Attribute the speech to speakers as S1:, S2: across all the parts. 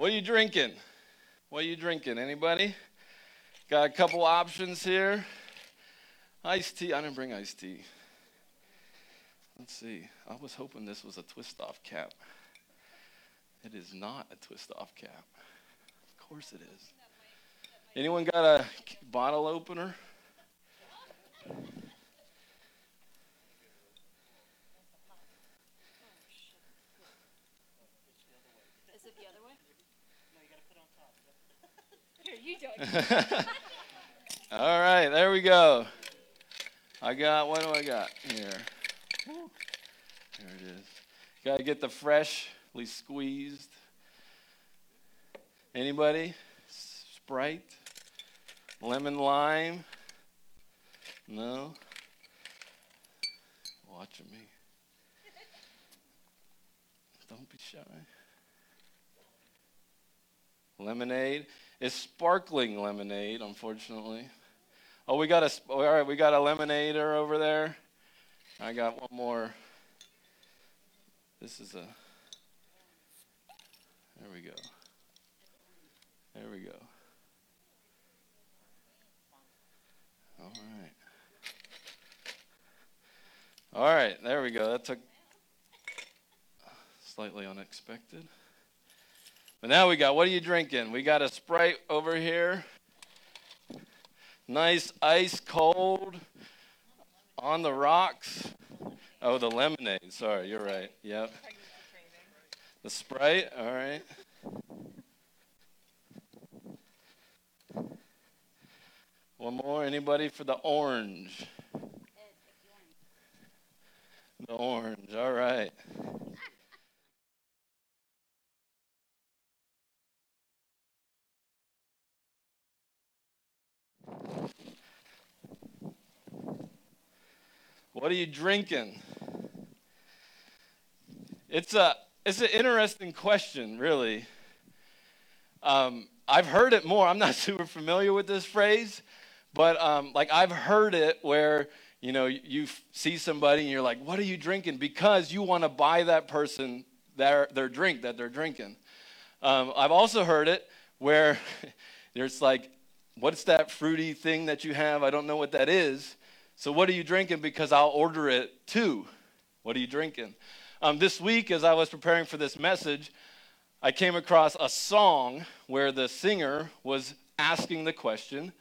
S1: What are you drinking? What are you drinking? Anybody? Got a couple options here. Iced tea. I didn't bring iced tea. Let's see. I was hoping this was a twist off cap. It is not a twist off cap. Of course it is. Anyone got a bottle opener?
S2: Is it the other way? No, you gotta put on top. Here, you do.
S1: All right, there we go. I got, what do I got here? There it is. Got to get the freshly squeezed. Anybody? Sprite? Lemon lime? No? Watching me. Don't be shy. Lemonade. It's sparkling lemonade, unfortunately. Oh, we got a all right. We got a lemonader over there. I got one more. This is a. There we go. There we go. All right. All right, there we go. That took slightly unexpected. But now we got, what are you drinking? We got a Sprite over here. Nice ice cold on the rocks. Oh, the lemonade. Sorry, you're right. Yep. The Sprite. All right. One more. Anybody for the orange? The orange. All right. What are you drinking? It's a it's an interesting question, really. Um, I've heard it more. I'm not super familiar with this phrase, but um, like I've heard it where you know you see somebody and you're like, "What are you drinking?" Because you want to buy that person their their drink that they're drinking. Um, I've also heard it where there's like, "What's that fruity thing that you have? I don't know what that is." So, what are you drinking? Because I'll order it too. What are you drinking? Um, this week, as I was preparing for this message, I came across a song where the singer was asking the question,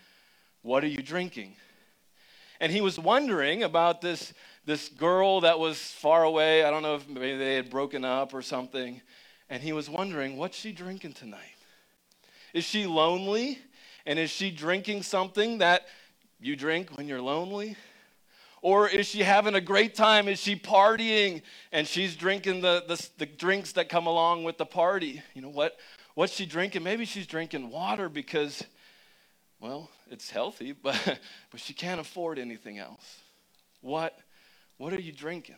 S1: What are you drinking? And he was wondering about this, this girl that was far away. I don't know if maybe they had broken up or something. And he was wondering, What's she drinking tonight? Is she lonely? And is she drinking something that you drink when you're lonely? Or is she having a great time? Is she partying and she's drinking the, the, the, drinks that come along with the party? You know, what, what's she drinking? Maybe she's drinking water because, well, it's healthy, but, but she can't afford anything else. What, what are you drinking?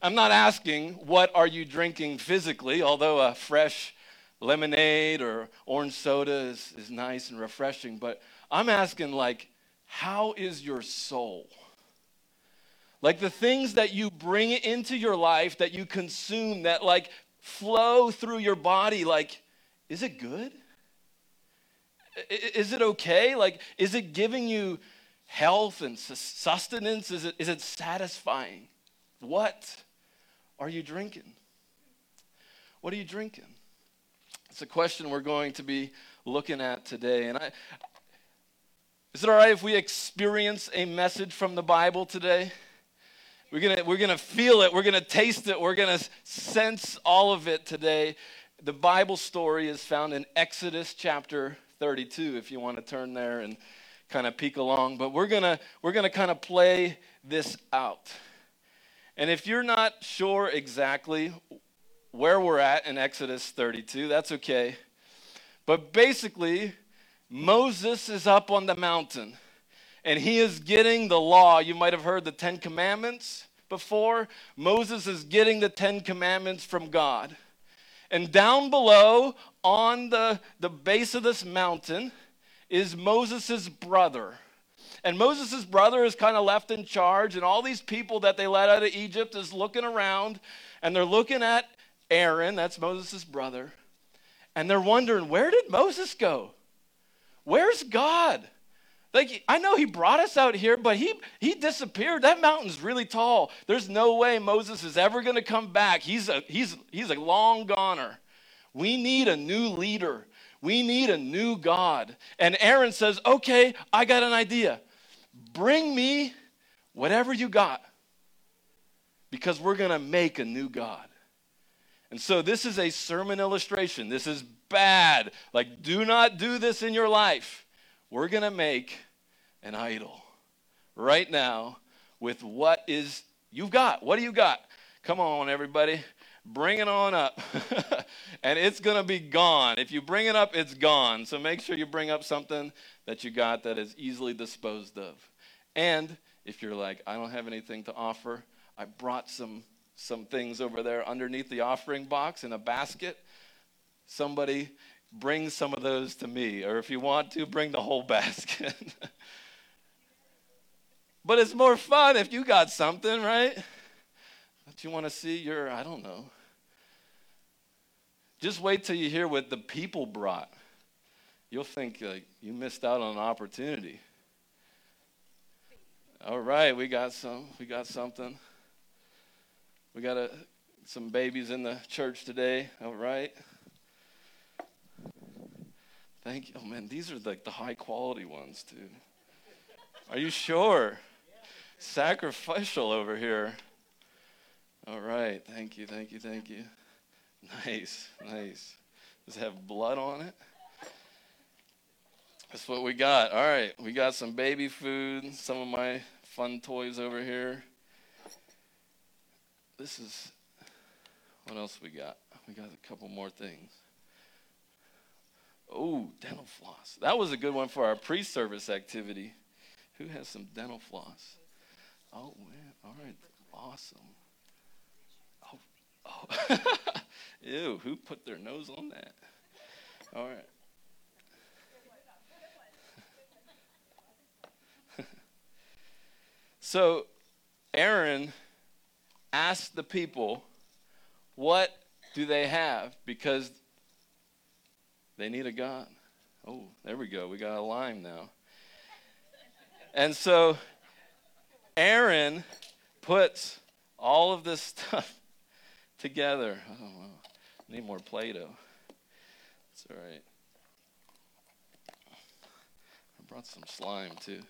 S1: I'm not asking what are you drinking physically, although a fresh lemonade or orange soda is, is nice and refreshing, but I'm asking like, how is your soul? Like the things that you bring into your life, that you consume, that like flow through your body, like, is it good? Is it okay? Like, is it giving you health and sustenance? Is it, is it satisfying? What are you drinking? What are you drinking? It's a question we're going to be looking at today. And I, is it all right if we experience a message from the Bible today? We're going to we're gonna feel it, we're going to taste it, we're going to sense all of it today. The Bible story is found in Exodus chapter 32, if you want to turn there and kind of peek along. But we're going to we're going to kind of play this out. And if you're not sure exactly where we're at in Exodus 32, that's okay. But basically, Moses is up on the mountain and he is getting the law. You might have heard the Ten Commandments before. Moses is getting the Ten Commandments from God. And down below on the, the base of this mountain is Moses' brother. And Moses' brother is kind of left in charge, and all these people that they led out of Egypt is looking around, and they're looking at Aaron, that's Moses' brother, And they're wondering, where did Moses go? Where's God? Like, I know he brought us out here, but he, he disappeared. That mountain's really tall. There's no way Moses is ever going to come back. He's a, he's, he's a long goner. We need a new leader. We need a new God. And Aaron says, Okay, I got an idea. Bring me whatever you got because we're going to make a new God. And so this is a sermon illustration. This is bad. Like, do not do this in your life. We're going to make an idol right now with what is you've got. What do you got? Come on, everybody. Bring it on up. and it's going to be gone. If you bring it up, it's gone. So make sure you bring up something that you got that is easily disposed of. And if you're like, I don't have anything to offer, I brought some some things over there underneath the offering box in a basket. Somebody bring some of those to me, or if you want to, bring the whole basket. but it's more fun if you got something, right? That you want to see your, I don't know. Just wait till you hear what the people brought. You'll think like you missed out on an opportunity. All right, we got some. We got something. We got a, some babies in the church today. All right. Thank you. Oh man, these are like the high quality ones too. Are you sure? Sacrificial over here. All right. Thank you. Thank you. Thank you. Nice. Nice. Does it have blood on it? That's what we got. All right. We got some baby food, some of my fun toys over here. This is what else we got? We got a couple more things. Oh, dental floss. That was a good one for our pre service activity. Who has some dental floss? Oh, man. All right. Awesome. Oh, oh. Ew, who put their nose on that? All right. so, Aaron asked the people, what do they have? Because they need a God. Oh, there we go. We got a lime now. And so Aaron puts all of this stuff together. Don't. I need more Play Doh. It's all right. I brought some slime too.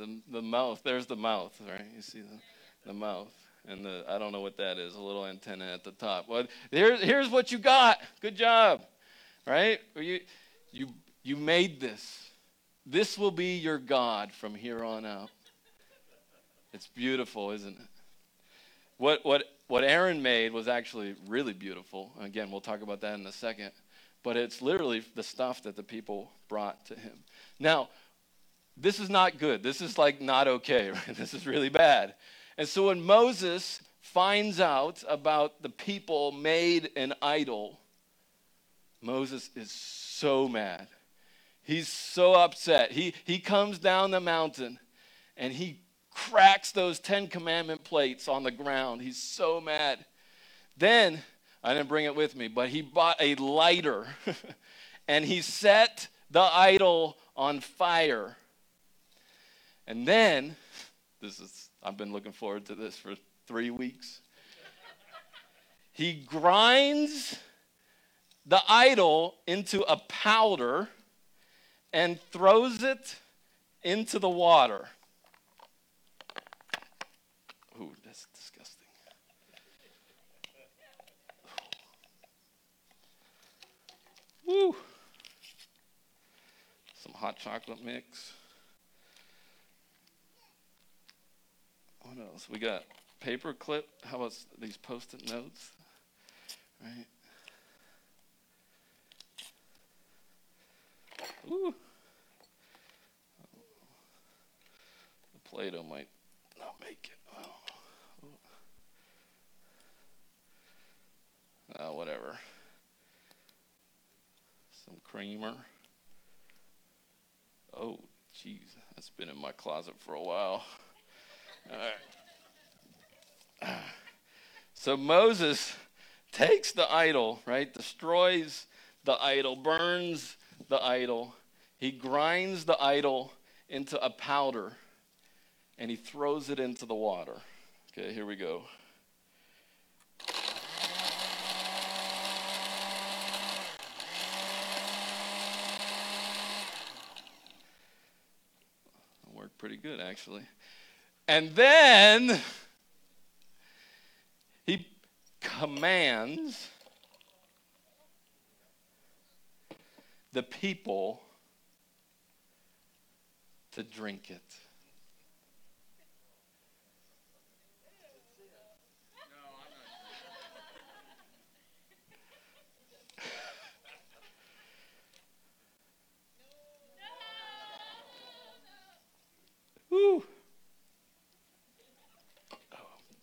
S1: the, the mouth. There's the mouth, right? You see the, the mouth. And the, I don't know what that is, a little antenna at the top. Well, here, here's what you got. Good job, right? You, you, you made this. This will be your God from here on out. It's beautiful, isn't it? What, what, what Aaron made was actually really beautiful. Again, we'll talk about that in a second. But it's literally the stuff that the people brought to him. Now, this is not good. This is like not okay? This is really bad. And so when Moses finds out about the people made an idol, Moses is so mad. He's so upset. He, he comes down the mountain and he cracks those Ten Commandment plates on the ground. He's so mad. Then, I didn't bring it with me, but he bought a lighter and he set the idol on fire. And then, this is, I've been looking forward to this for three weeks. he grinds the idol into a powder and throws it into the water. Ooh, that's disgusting. Woo! Some hot chocolate mix. What else? We got paper clip. How about these post-it notes? Right. Ooh. The Play-Doh might not make it. Oh. Uh, whatever. Some creamer. Oh, jeez. That's been in my closet for a while. So Moses takes the idol, right? Destroys the idol, burns the idol. He grinds the idol into a powder and he throws it into the water. Okay, here we go. Worked pretty good, actually. And then he commands the people to drink it.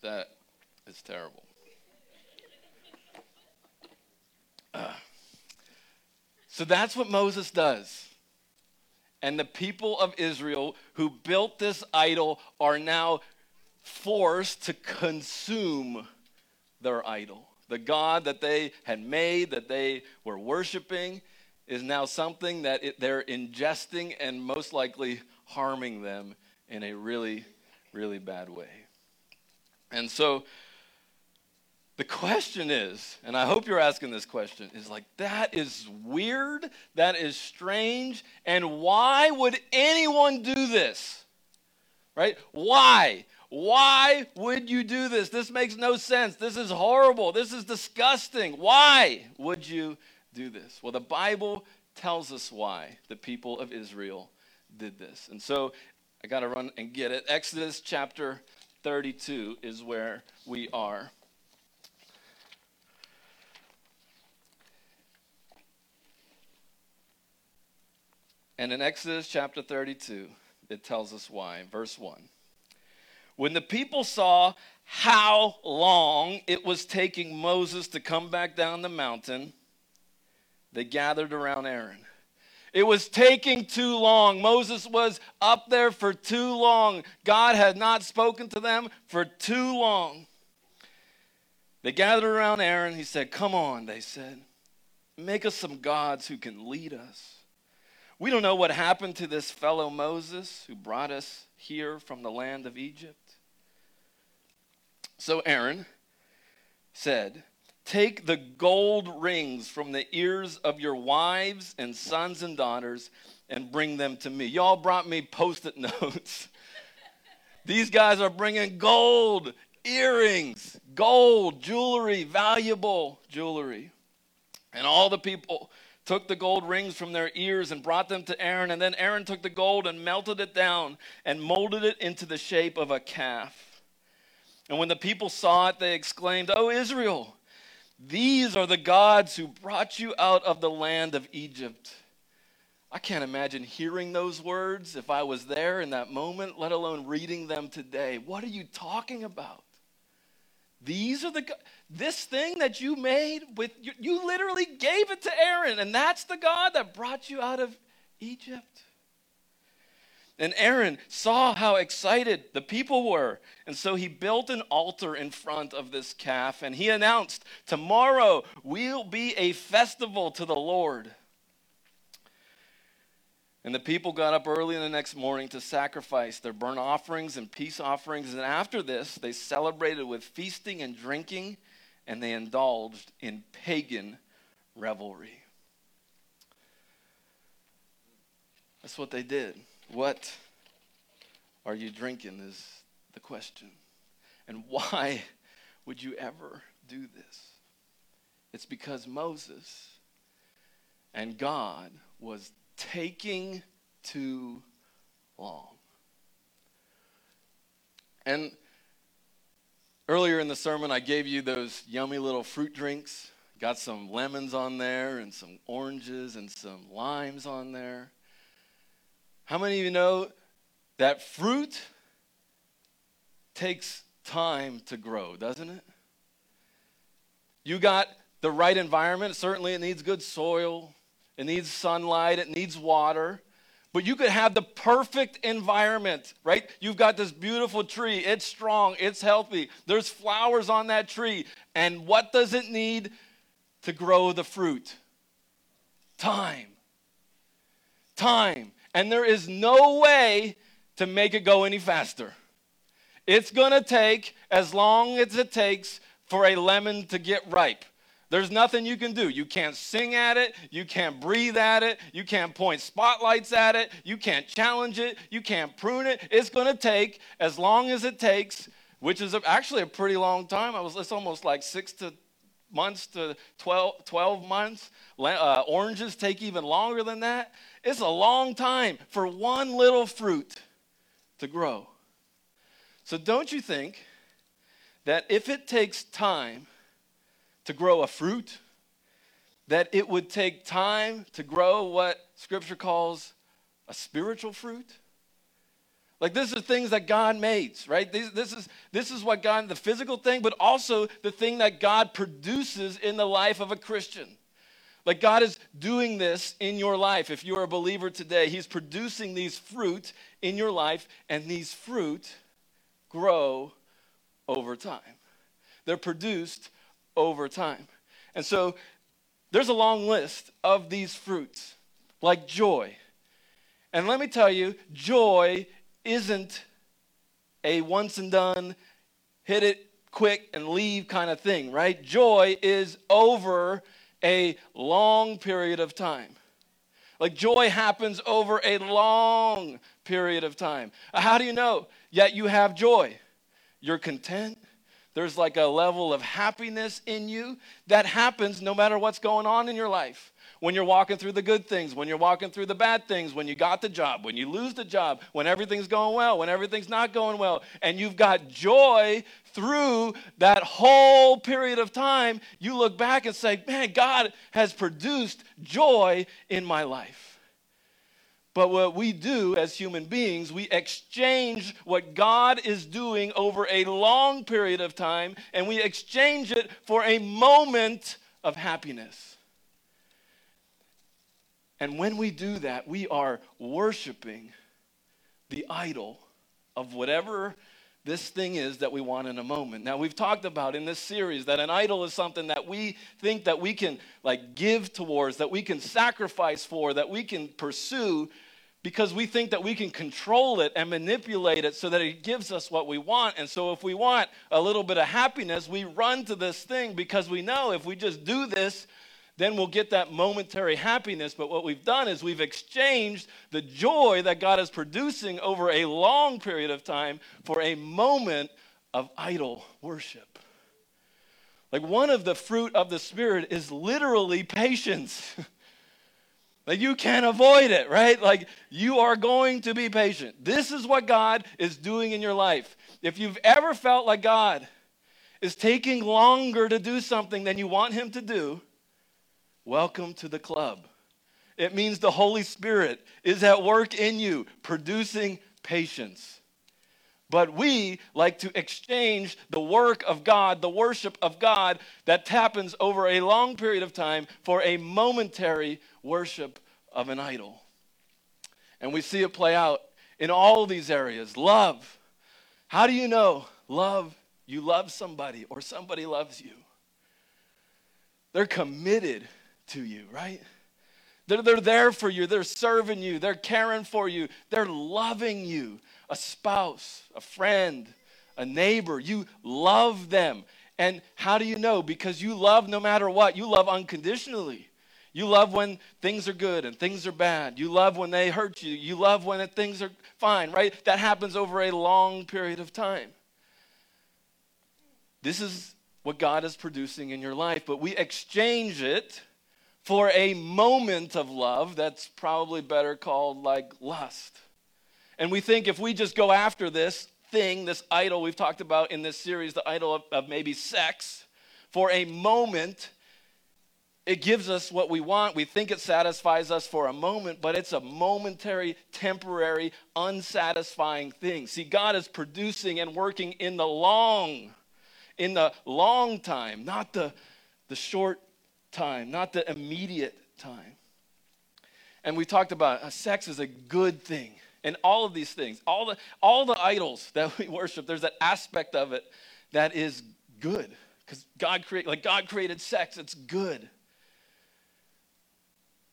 S1: That is terrible. Uh, so that's what Moses does. And the people of Israel who built this idol are now forced to consume their idol. The God that they had made, that they were worshiping, is now something that it, they're ingesting and most likely harming them in a really, really bad way. And so the question is, and I hope you're asking this question, is like, that is weird, that is strange, and why would anyone do this? Right? Why? Why would you do this? This makes no sense. This is horrible. This is disgusting. Why would you do this? Well, the Bible tells us why the people of Israel did this. And so I got to run and get it. Exodus chapter 32 is where we are. And in Exodus chapter 32, it tells us why. Verse 1. When the people saw how long it was taking Moses to come back down the mountain, they gathered around Aaron. It was taking too long. Moses was up there for too long. God had not spoken to them for too long. They gathered around Aaron. He said, Come on, they said. Make us some gods who can lead us. We don't know what happened to this fellow Moses who brought us here from the land of Egypt. So Aaron said, Take the gold rings from the ears of your wives and sons and daughters and bring them to me. Y'all brought me post it notes. These guys are bringing gold, earrings, gold, jewelry, valuable jewelry. And all the people took the gold rings from their ears and brought them to Aaron. And then Aaron took the gold and melted it down and molded it into the shape of a calf. And when the people saw it, they exclaimed, Oh, Israel, these are the gods who brought you out of the land of Egypt. I can't imagine hearing those words if I was there in that moment, let alone reading them today. What are you talking about? These are the this thing that you made with you, you literally gave it to Aaron and that's the God that brought you out of Egypt. And Aaron saw how excited the people were. And so he built an altar in front of this calf and he announced, Tomorrow will be a festival to the Lord. And the people got up early in the next morning to sacrifice their burnt offerings and peace offerings. And after this, they celebrated with feasting and drinking, and they indulged in pagan revelry. That's what they did. What are you drinking is the question. And why would you ever do this? It's because Moses and God was taking too long. And earlier in the sermon, I gave you those yummy little fruit drinks. Got some lemons on there, and some oranges, and some limes on there. How many of you know that fruit takes time to grow, doesn't it? You got the right environment. Certainly, it needs good soil, it needs sunlight, it needs water. But you could have the perfect environment, right? You've got this beautiful tree. It's strong, it's healthy. There's flowers on that tree. And what does it need to grow the fruit? Time. Time. And there is no way to make it go any faster. It's to take as long as it takes for a lemon to get ripe. There's nothing you can do. You can't sing at it. You can't breathe at it. You can't point spotlights at it. You can't challenge it. You can't prune it. It's going to take as long as it takes, which is actually a pretty long time. I was, it's almost like six to months to 12, 12 months. Uh, oranges take even longer than that. It's a long time for one little fruit to grow. So don't you think that if it takes time, to grow a fruit, that it would take time to grow what Scripture calls a spiritual fruit. Like this is things that God makes, right? This, this, is, this is what God, the physical thing, but also the thing that God produces in the life of a Christian. Like God is doing this in your life. If you're a believer today, He's producing these fruit in your life, and these fruit grow over time. They're produced over time. And so there's a long list of these fruits, like joy. And let me tell you, joy isn't a once and done, hit it quick and leave kind of thing, right? Joy is over a long period of time. Like joy happens over a long period of time. How do you know? Yet you have joy. You're content. There's like a level of happiness in you that happens no matter what's going on in your life. When you're walking through the good things, when you're walking through the bad things, when you got the job, when you lose the job, when everything's going well, when everything's not going well, and you've got joy through that whole period of time, you look back and say, Man, God has produced joy in my life. But what we do as human beings, we exchange what God is doing over a long period of time and we exchange it for a moment of happiness. And when we do that, we are worshiping the idol of whatever this thing is that we want in a moment. Now we've talked about in this series that an idol is something that we think that we can like give towards, that we can sacrifice for, that we can pursue because we think that we can control it and manipulate it so that it gives us what we want. And so, if we want a little bit of happiness, we run to this thing because we know if we just do this, then we'll get that momentary happiness. But what we've done is we've exchanged the joy that God is producing over a long period of time for a moment of idol worship. Like one of the fruit of the Spirit is literally patience. Like you can't avoid it, right? Like you are going to be patient. This is what God is doing in your life. If you've ever felt like God is taking longer to do something than you want Him to do, welcome to the club. It means the Holy Spirit is at work in you, producing patience. But we like to exchange the work of God, the worship of God that happens over a long period of time for a momentary worship of an idol. And we see it play out in all these areas. Love. How do you know love? You love somebody or somebody loves you. They're committed to you, right? They're, they're there for you. They're serving you. They're caring for you. They're loving you. A spouse, a friend, a neighbor. You love them. And how do you know? Because you love no matter what. You love unconditionally. You love when things are good and things are bad. You love when they hurt you. You love when things are fine, right? That happens over a long period of time. This is what God is producing in your life, but we exchange it for a moment of love that's probably better called like lust. And we think if we just go after this thing, this idol we've talked about in this series, the idol of, of maybe sex, for a moment, it gives us what we want. We think it satisfies us for a moment, but it's a momentary, temporary, unsatisfying thing. See, God is producing and working in the long, in the long time, not the, the short time, not the immediate time. And we talked about uh, sex is a good thing. And all of these things, all the, all the idols that we worship, there's that aspect of it that is good. Because God created, like God created sex, it's good.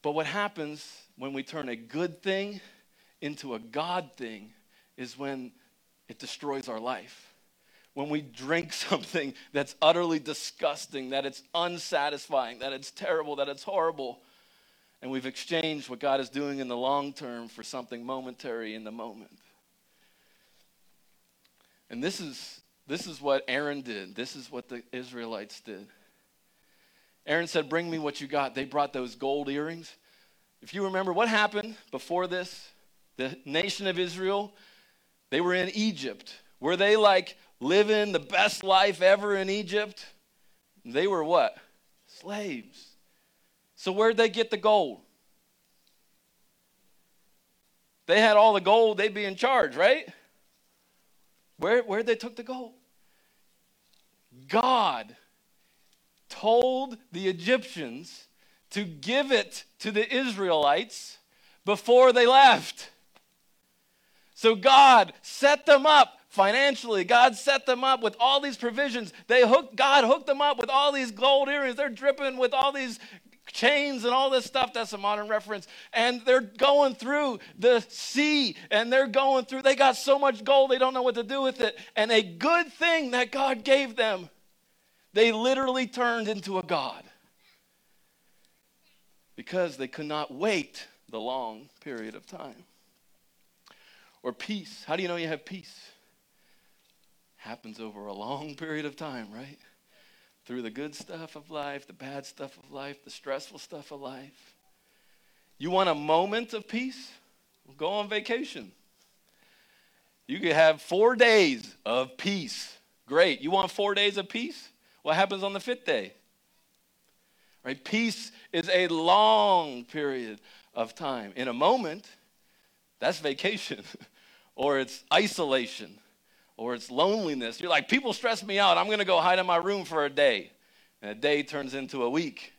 S1: But what happens when we turn a good thing into a God thing is when it destroys our life. When we drink something that's utterly disgusting, that it's unsatisfying, that it's terrible, that it's horrible, and we've exchanged what God is doing in the long term for something momentary in the moment. And this is, this is what Aaron did. This is what the Israelites did. Aaron said, Bring me what you got. They brought those gold earrings. If you remember what happened before this, the nation of Israel, they were in Egypt. Were they like living the best life ever in Egypt? They were what? Slaves. So, where'd they get the gold? They had all the gold, they'd be in charge, right? Where, where'd they took the gold? God told the Egyptians to give it to the Israelites before they left. So God set them up financially. God set them up with all these provisions. They hooked God hooked them up with all these gold earrings. They're dripping with all these chains and all this stuff. That's a modern reference. And they're going through the sea and they're going through, they got so much gold, they don't know what to do with it. And a good thing that God gave them, they literally turned into a God because they could not wait the long period of time. Or peace. How do you know you have peace? Happens over a long period of time, right? Through the good stuff of life, the bad stuff of life, the stressful stuff of life. You want a moment of peace? Go on vacation. You could have four days of peace. Great. You want four days of peace? What happens on the fifth day? Right? Peace is a long period of time. In a moment, that's vacation, or it's isolation, or it's loneliness. You're like, people stress me out. I'm going to go hide in my room for a day. And a day turns into a week.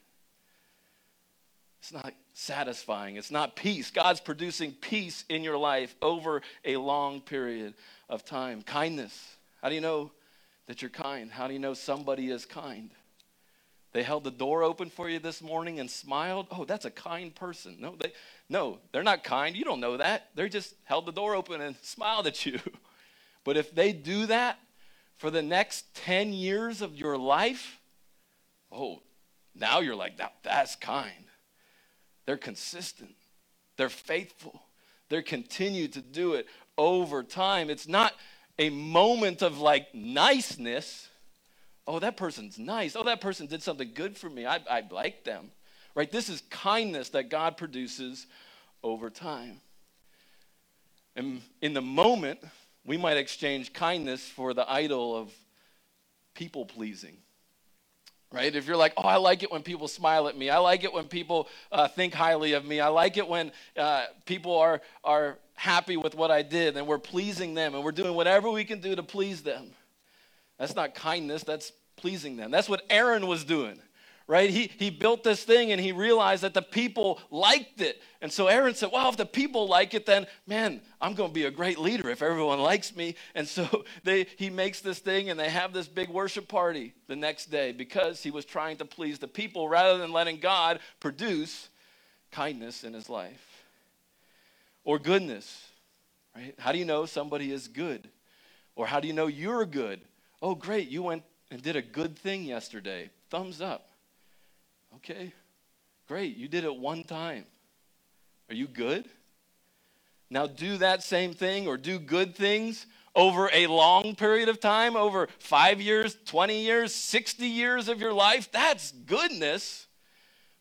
S1: It's not satisfying. It's not peace. God's producing peace in your life over a long period of time. Kindness. How do you know that you're kind? How do you know somebody is kind? They held the door open for you this morning and smiled. Oh, that's a kind person. No, they no, they're not kind. You don't know that. They just held the door open and smiled at you. But if they do that for the next 10 years of your life, oh, now you're like, that, that's kind. They're consistent, they're faithful, they continue to do it over time. It's not a moment of like niceness. Oh, that person's nice. Oh, that person did something good for me. I, I like them. Right? This is kindness that God produces over time. And in the moment, we might exchange kindness for the idol of people pleasing. Right? If you're like, oh, I like it when people smile at me. I like it when people uh, think highly of me. I like it when uh, people are, are happy with what I did and we're pleasing them and we're doing whatever we can do to please them. That's not kindness, that's pleasing them. That's what Aaron was doing right? He, he built this thing and he realized that the people liked it. And so Aaron said, Well, if the people like it, then man, I'm going to be a great leader if everyone likes me. And so they, he makes this thing and they have this big worship party the next day because he was trying to please the people rather than letting God produce kindness in his life or goodness, right? How do you know somebody is good? Or how do you know you're good? Oh, great, you went and did a good thing yesterday. Thumbs up. Okay, great. You did it one time. Are you good? Now do that same thing or do good things over a long period of time, over five years, 20 years, 60 years of your life. That's goodness.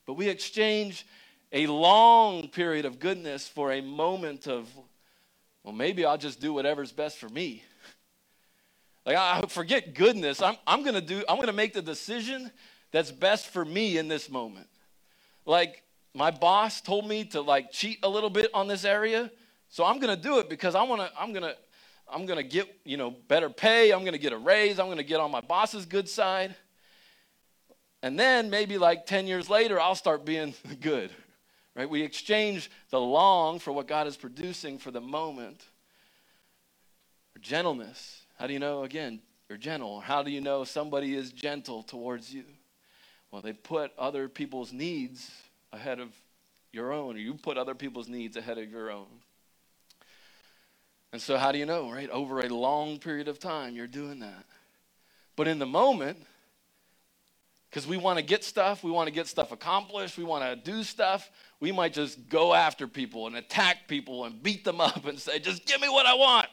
S1: But we exchange a long period of goodness for a moment of, well, maybe I'll just do whatever's best for me. Like, I forget goodness. I'm, I'm to do, I'm to make the decision that's best for me in this moment. Like my boss told me to like cheat a little bit on this area, so I'm going to do it because I want to I'm going to I'm going to get, you know, better pay, I'm going to get a raise, I'm going to get on my boss's good side. And then maybe like 10 years later I'll start being good. right? We exchange the long for what God is producing for the moment. Or gentleness. How do you know, again, you're gentle? How do you know somebody is gentle towards you? Well, they put other people's needs ahead of your own, or you put other people's needs ahead of your own. And so, how do you know, right? Over a long period of time, you're doing that. But in the moment, because we want to get stuff, we want to get stuff accomplished, we want to do stuff, we might just go after people and attack people and beat them up and say, just give me what I want.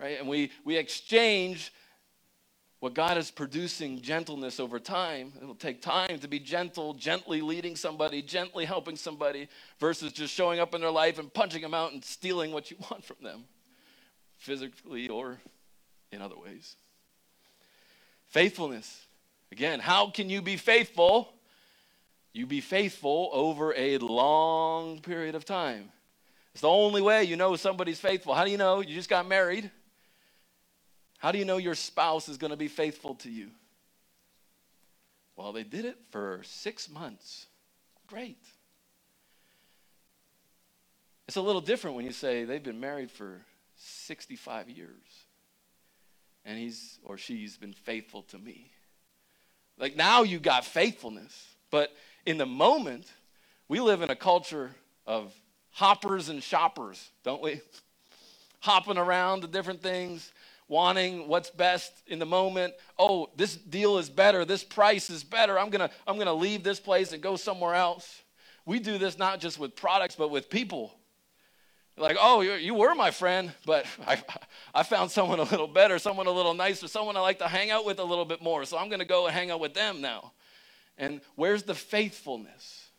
S1: Right? And we, we exchange what God is producing gentleness over time. It will take time to be gentle, gently leading somebody, gently helping somebody, versus just showing up in their life and punching them out and stealing what you want from them, physically or in other ways. Faithfulness. Again, how can you be faithful? You be faithful over a long period of time. It's the only way you know somebody's faithful. How do you know? You just got married. How do you know your spouse is going to be faithful to you? Well, they did it for six months. Great. It's a little different when you say they've been married for 65 years and he's or she's been faithful to me. Like now you got faithfulness. But in the moment, we live in a culture of hoppers and shoppers, don't we? Hopping around to different things, wanting what's best in the moment. Oh, this deal is better, this price is better. I'm going to I'm going to leave this place and go somewhere else. We do this not just with products but with people. Like, oh, you, were my friend, but I, I found someone a little better, someone a little nicer, someone I like to hang out with a little bit more. So I'm going to go and hang out with them now. And where's the faithfulness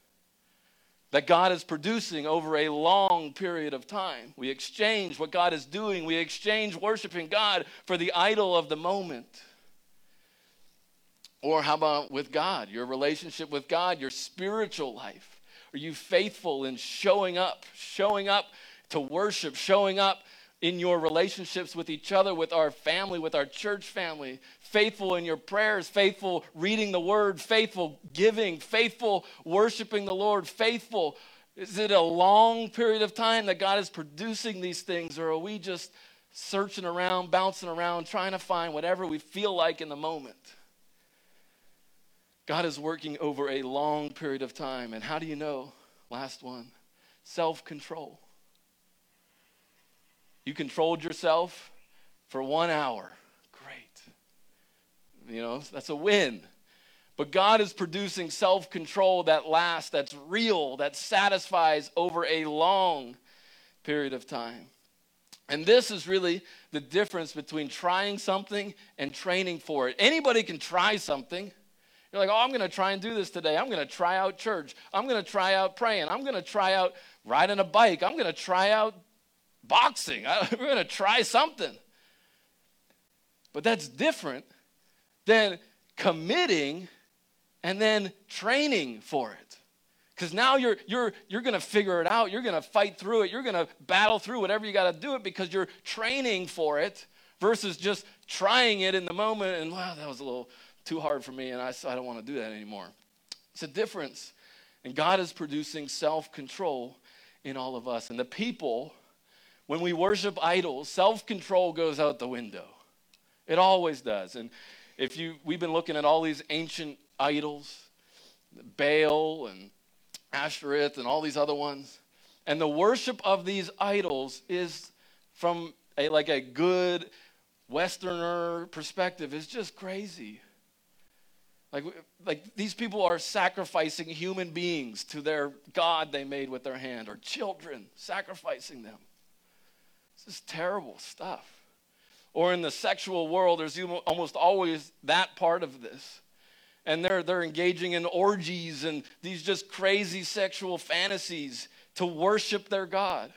S1: that God is producing over a long period of time? We exchange what God is doing, we exchange worshiping God for the idol of the moment. Or how about with God, your relationship with God, your spiritual life? Are you faithful in showing up, showing up to worship, showing up in your relationships with each other, with our family, with our church family, faithful in your prayers, faithful reading the word, faithful giving, faithful worshiping the Lord, faithful. Is it a long period of time that God is producing these things, or are we just searching around, bouncing around, trying to find whatever we feel like in the moment? God is working over a long period of time. And how do you know? Last one self control. You controlled yourself for one hour. Great. You know, that's a win. But God is producing self control that lasts, that's real, that satisfies over a long period of time. And this is really the difference between trying something and training for it. Anybody can try something. You're like, oh, I'm going to try and do this today. I'm going to try out church. I'm going to try out praying. I'm going to try out riding a bike. I'm going to try out boxing. I, we're going to try something. But that's different than committing and then training for it. Because now you're, you're, you're going to figure it out. You're going to fight through it. You're going to battle through whatever you got to do it because you're training for it versus just trying it in the moment and, wow, that was a little too hard for me and I, I don't want to do that anymore. It's a difference. And God is producing self control in all of us. And the people when we worship idols, self control goes out the window. It always does. And if you, we've been looking at all these ancient idols, Baal and Ashereth and all these other ones. And the worship of these idols is from a like a good Westerner perspective is just crazy. Like, like these people are sacrificing human beings to their God they made with their hand, or children, sacrificing them. This is terrible stuff. Or in the sexual world, there's almost always that part of this. And they're, they're engaging in orgies and these just crazy sexual fantasies to worship their God.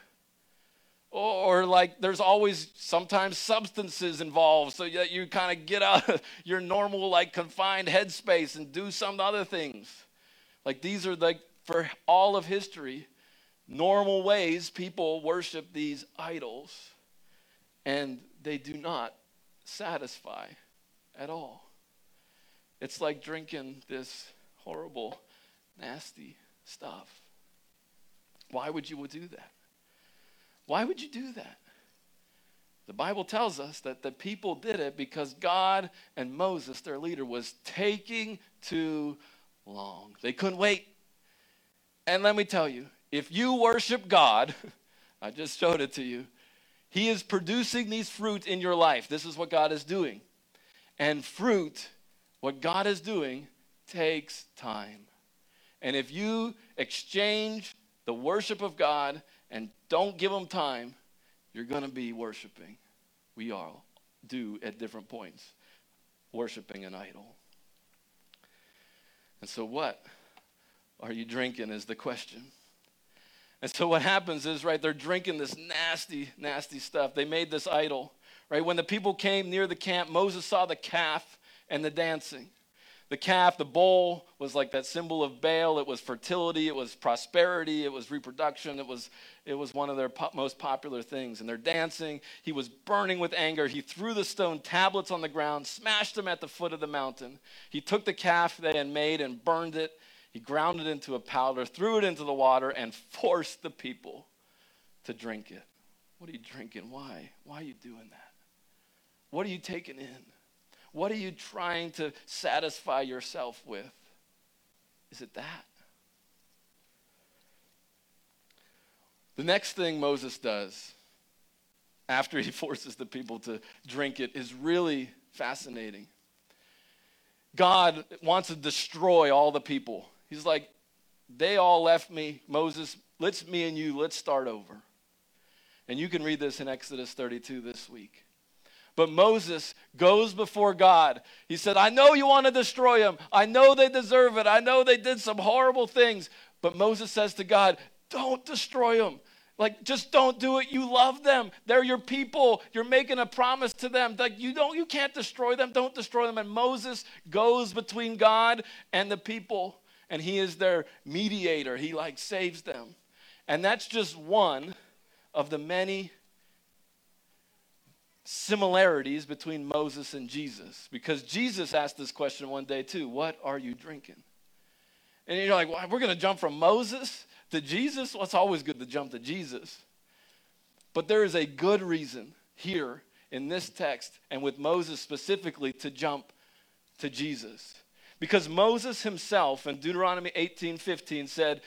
S1: Or, like there's always sometimes substances involved so that you kind of get out of your normal, like confined headspace and do some other things. Like these are like for all of history normal ways people worship these idols and they do not satisfy at all. It's like drinking this horrible, nasty stuff. Why would you do that? Why would you do that? The Bible tells us that the people did it because God and Moses, their leader, was taking too long. They couldn't wait. And let me tell you, if you worship God, I just showed it to you, He is producing these fruit in your life. This is what God is doing. And fruit, what God is doing, takes time. And if you exchange the worship of God and don't give Him time, you're going to be worshiping. We all do at different points, worshiping an idol. And so, what are you drinking is the question. And so, what happens is, right, they're drinking this nasty, nasty stuff. They made this idol, right? When the people came near the camp, Moses saw the calf and the dancing. The calf, the bull, was like that symbol of Baal. It was fertility, it was prosperity, it was reproduction. It was, it was one of their po- most popular things. And they're dancing. He was burning with anger. He threw the stone tablets on the ground, smashed them at the foot of the mountain. He took the calf they had made and burned it. He ground it into a powder, threw it into the water, and forced the people to drink it. What are you drinking? Why? Why are you doing that? What are you taking in? What are you trying to satisfy yourself with? Is it that? The next thing Moses does after he forces the people to drink it is really fascinating. God wants to destroy all the people. He's like, they all left me. Moses, let's me and you, let's start over. And you can read this in Exodus 32 this week. But Moses goes before God. He said, I know you want to destroy them. I know they deserve it. I know they did some horrible things. But Moses says to God, Don't destroy them. Like, just don't do it. You love them. They're your people. You're making a promise to them. Like, you don't, you can't destroy them. Don't destroy them. And Moses goes between God and the people, and he is their mediator. He like saves them. And that's just one of the many similarities between Moses and Jesus because Jesus asked this question one day too What are you drinking? And you're like, well, We're going to jump from Moses to Jesus? Well, it's always good to jump to Jesus. But there is a good reason here in this text and with Moses specifically to jump to Jesus. Because Moses himself in Deuteronomy 18 15 said,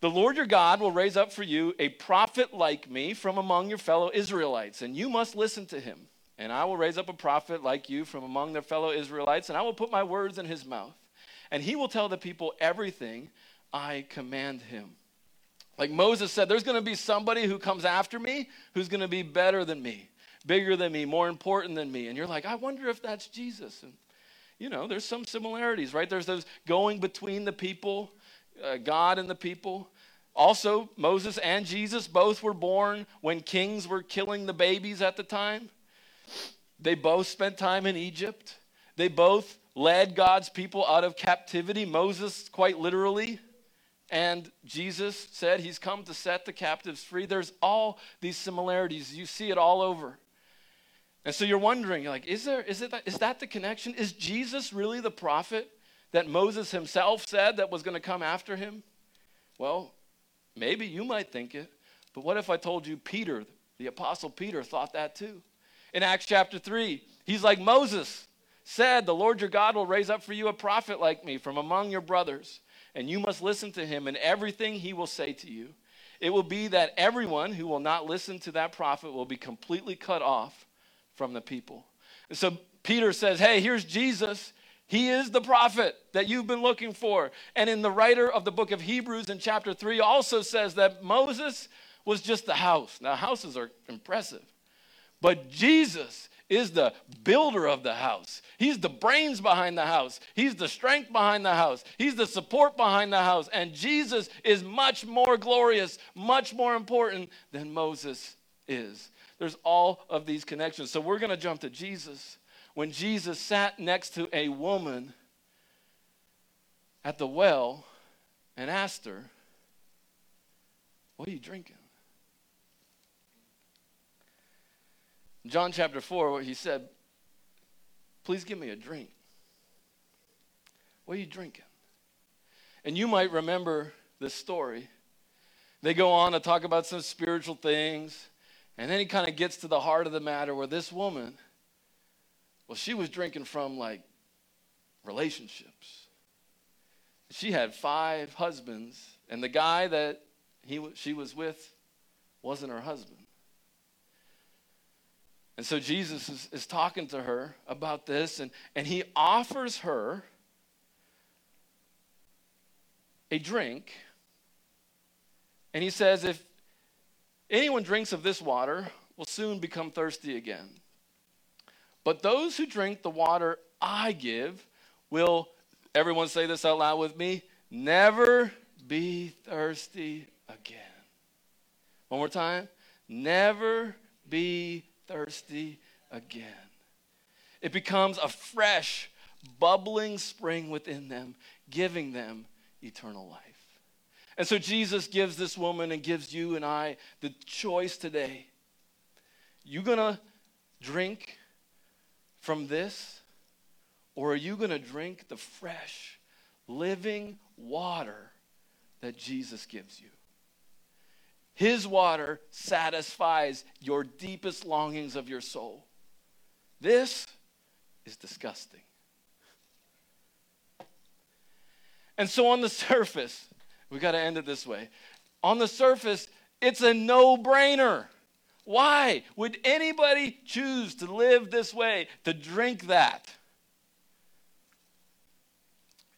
S1: the Lord your God will raise up for you a prophet like me from among your fellow Israelites, and you must listen to him. And I will raise up a prophet like you from among their fellow Israelites, and I will put my words in his mouth. And he will tell the people everything I command him. Like Moses said, there's going to be somebody who comes after me who's going to be better than me, bigger than me, more important than me. And you're like, I wonder if that's Jesus. And, you know, there's some similarities, right? There's those going between the people uh, God and the people. Also, Moses and Jesus both were born when kings were killing the babies at the time. They both spent time in Egypt. They both led God's people out of captivity. Moses, quite literally, and Jesus said he's come to set the captives free. There's all these similarities. You see it all over. And so you're wondering, like, is there is it is that the connection? Is Jesus really the prophet that Moses himself said that was going to come after him? Well, maybe you might think it, but what if I told you Peter, the apostle Peter, thought that too? In Acts chapter 3, he's like Moses said, The Lord your God will raise up for you a prophet like me from among your brothers, and you must listen to him in everything he will say to you. It will be that everyone who will not listen to that prophet will be completely cut off from the people. And so Peter says, Hey, here's Jesus. He is the prophet that you've been looking for. And in the writer of the book of Hebrews in chapter 3 also says that Moses was just the house. Now, houses are impressive, but Jesus is the builder of the house. He's the brains behind the house. He's the strength behind the house. He's the support behind the house. And Jesus is much more glorious, much more important than Moses is. There's all of these connections. So we're going to jump to Jesus when Jesus sat next to a woman at the well and asked her, What are you drinking? John chapter 4, where he said, Please give me a drink. What are you drinking? And you might remember this story They go on to talk about some spiritual things. And then he kind of gets to the heart of the matter where this woman, well, she was drinking from like relationships. She had five husbands, and the guy that he, she was with wasn't her husband. And so Jesus is, is talking to her about this, and, and he offers her a drink. And he says, If anyone drinks of this water, will soon become thirsty again. But those who drink the water I give will, everyone say this out loud with me, never be thirsty again. One more time. Never be thirsty again. It becomes a fresh, bubbling spring within them, giving them eternal life. And so Jesus gives this woman and gives you and I the choice today. You going to drink from this or are you going to drink the fresh, living water that Jesus gives you? His water satisfies your deepest longings of your soul. This is disgusting. And so, on the surface, we got to end it this way. On the surface, it's a no brainer. Why would anybody choose to live this way, to drink that?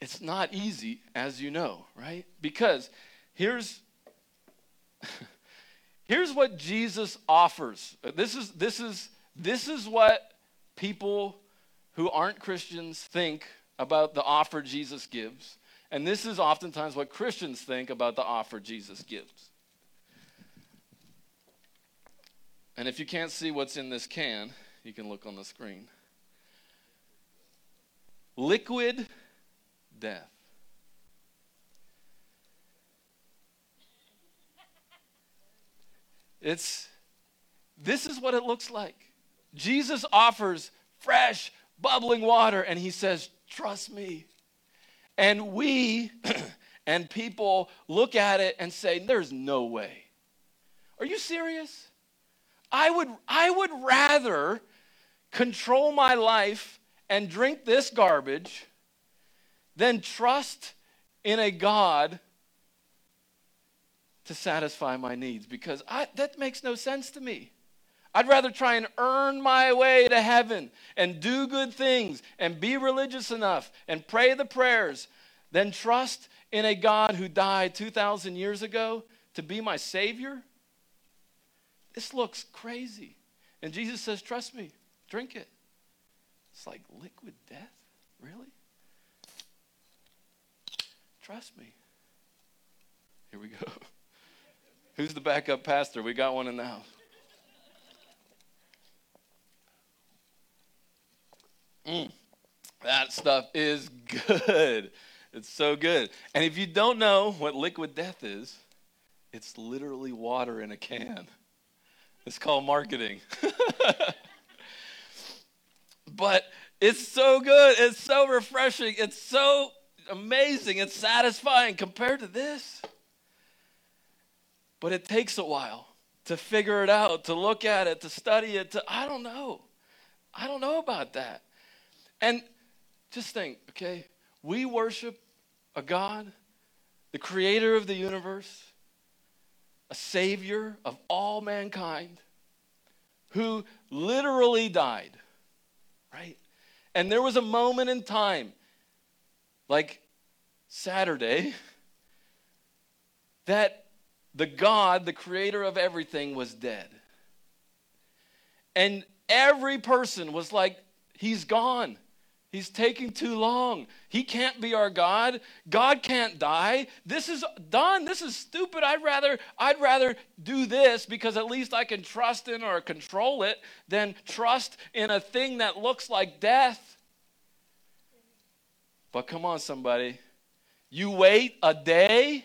S1: It's not easy, as you know, right? Because here's Here's what Jesus offers. This is, this, is, this is what people who aren't Christians think about the offer Jesus gives. And this is oftentimes what Christians think about the offer Jesus gives. And if you can't see what's in this can, you can look on the screen. Liquid death. It's this is what it looks like. Jesus offers fresh, bubbling water, and he says, Trust me. And we and people look at it and say, There's no way. Are you serious? I would, I would rather control my life and drink this garbage than trust in a God to satisfy my needs because I, that makes no sense to me. I'd rather try and earn my way to heaven and do good things and be religious enough and pray the prayers than trust in a God who died 2,000 years ago to be my Savior. This looks crazy. And Jesus says, Trust me, drink it. It's like liquid death? Really? Trust me. Here we go. Who's the backup pastor? We got one in the house. Mm, that stuff is good. It's so good. And if you don't know what liquid death is, it's literally water in a can. It's called marketing. but it's so good. It's so refreshing. It's so amazing. It's satisfying compared to this. But it takes a while to figure it out, to look at it, to study it, to, I don't know. I don't know about that. And just think, okay, we worship a God, the creator of the universe, a savior of all mankind, who literally died, right? And there was a moment in time, like Saturday, that the God, the creator of everything, was dead. And every person was like, He's gone. He's taking too long. He can't be our God. God can't die. This is done. This is stupid. I'd rather I'd rather do this because at least I can trust in or control it than trust in a thing that looks like death. But come on somebody. You wait a day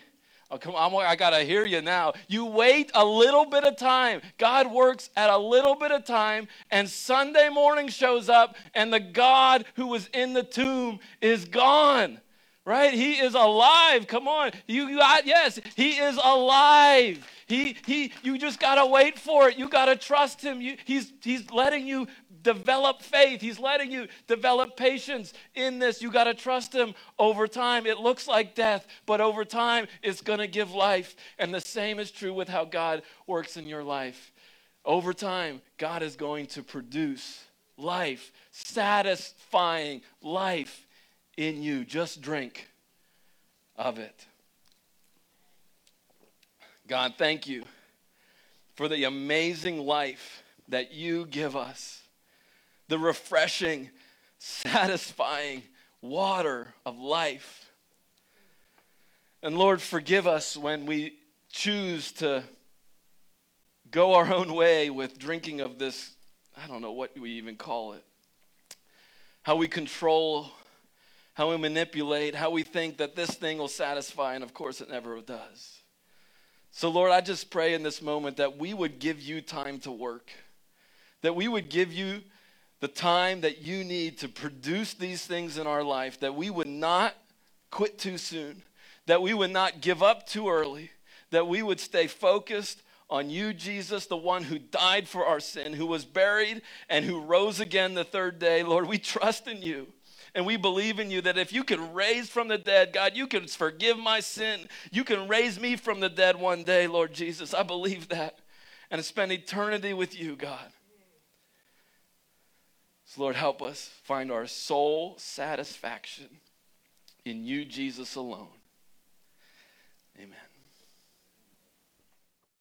S1: Oh, come on, I got to hear you now. You wait a little bit of time. God works at a little bit of time, and Sunday morning shows up, and the God who was in the tomb is gone. right? He is alive. Come on. You got, yes, he is alive. He, he, you just got to wait for it. You got to trust him. You, he's, he's letting you develop faith. He's letting you develop patience in this. You got to trust him over time. It looks like death, but over time, it's going to give life. And the same is true with how God works in your life. Over time, God is going to produce life, satisfying life in you. Just drink of it. God, thank you for the amazing life that you give us, the refreshing, satisfying water of life. And Lord, forgive us when we choose to go our own way with drinking of this, I don't know what we even call it. How we control, how we manipulate, how we think that this thing will satisfy, and of course it never does. So, Lord, I just pray in this moment that we would give you time to work, that we would give you the time that you need to produce these things in our life, that we would not quit too soon, that we would not give up too early, that we would stay focused on you, Jesus, the one who died for our sin, who was buried, and who rose again the third day. Lord, we trust in you. And we believe in you that if you can raise from the dead, God, you can forgive my sin. You can raise me from the dead one day, Lord Jesus. I believe that. And spend eternity with you, God. So, Lord, help us find our soul satisfaction in you, Jesus alone.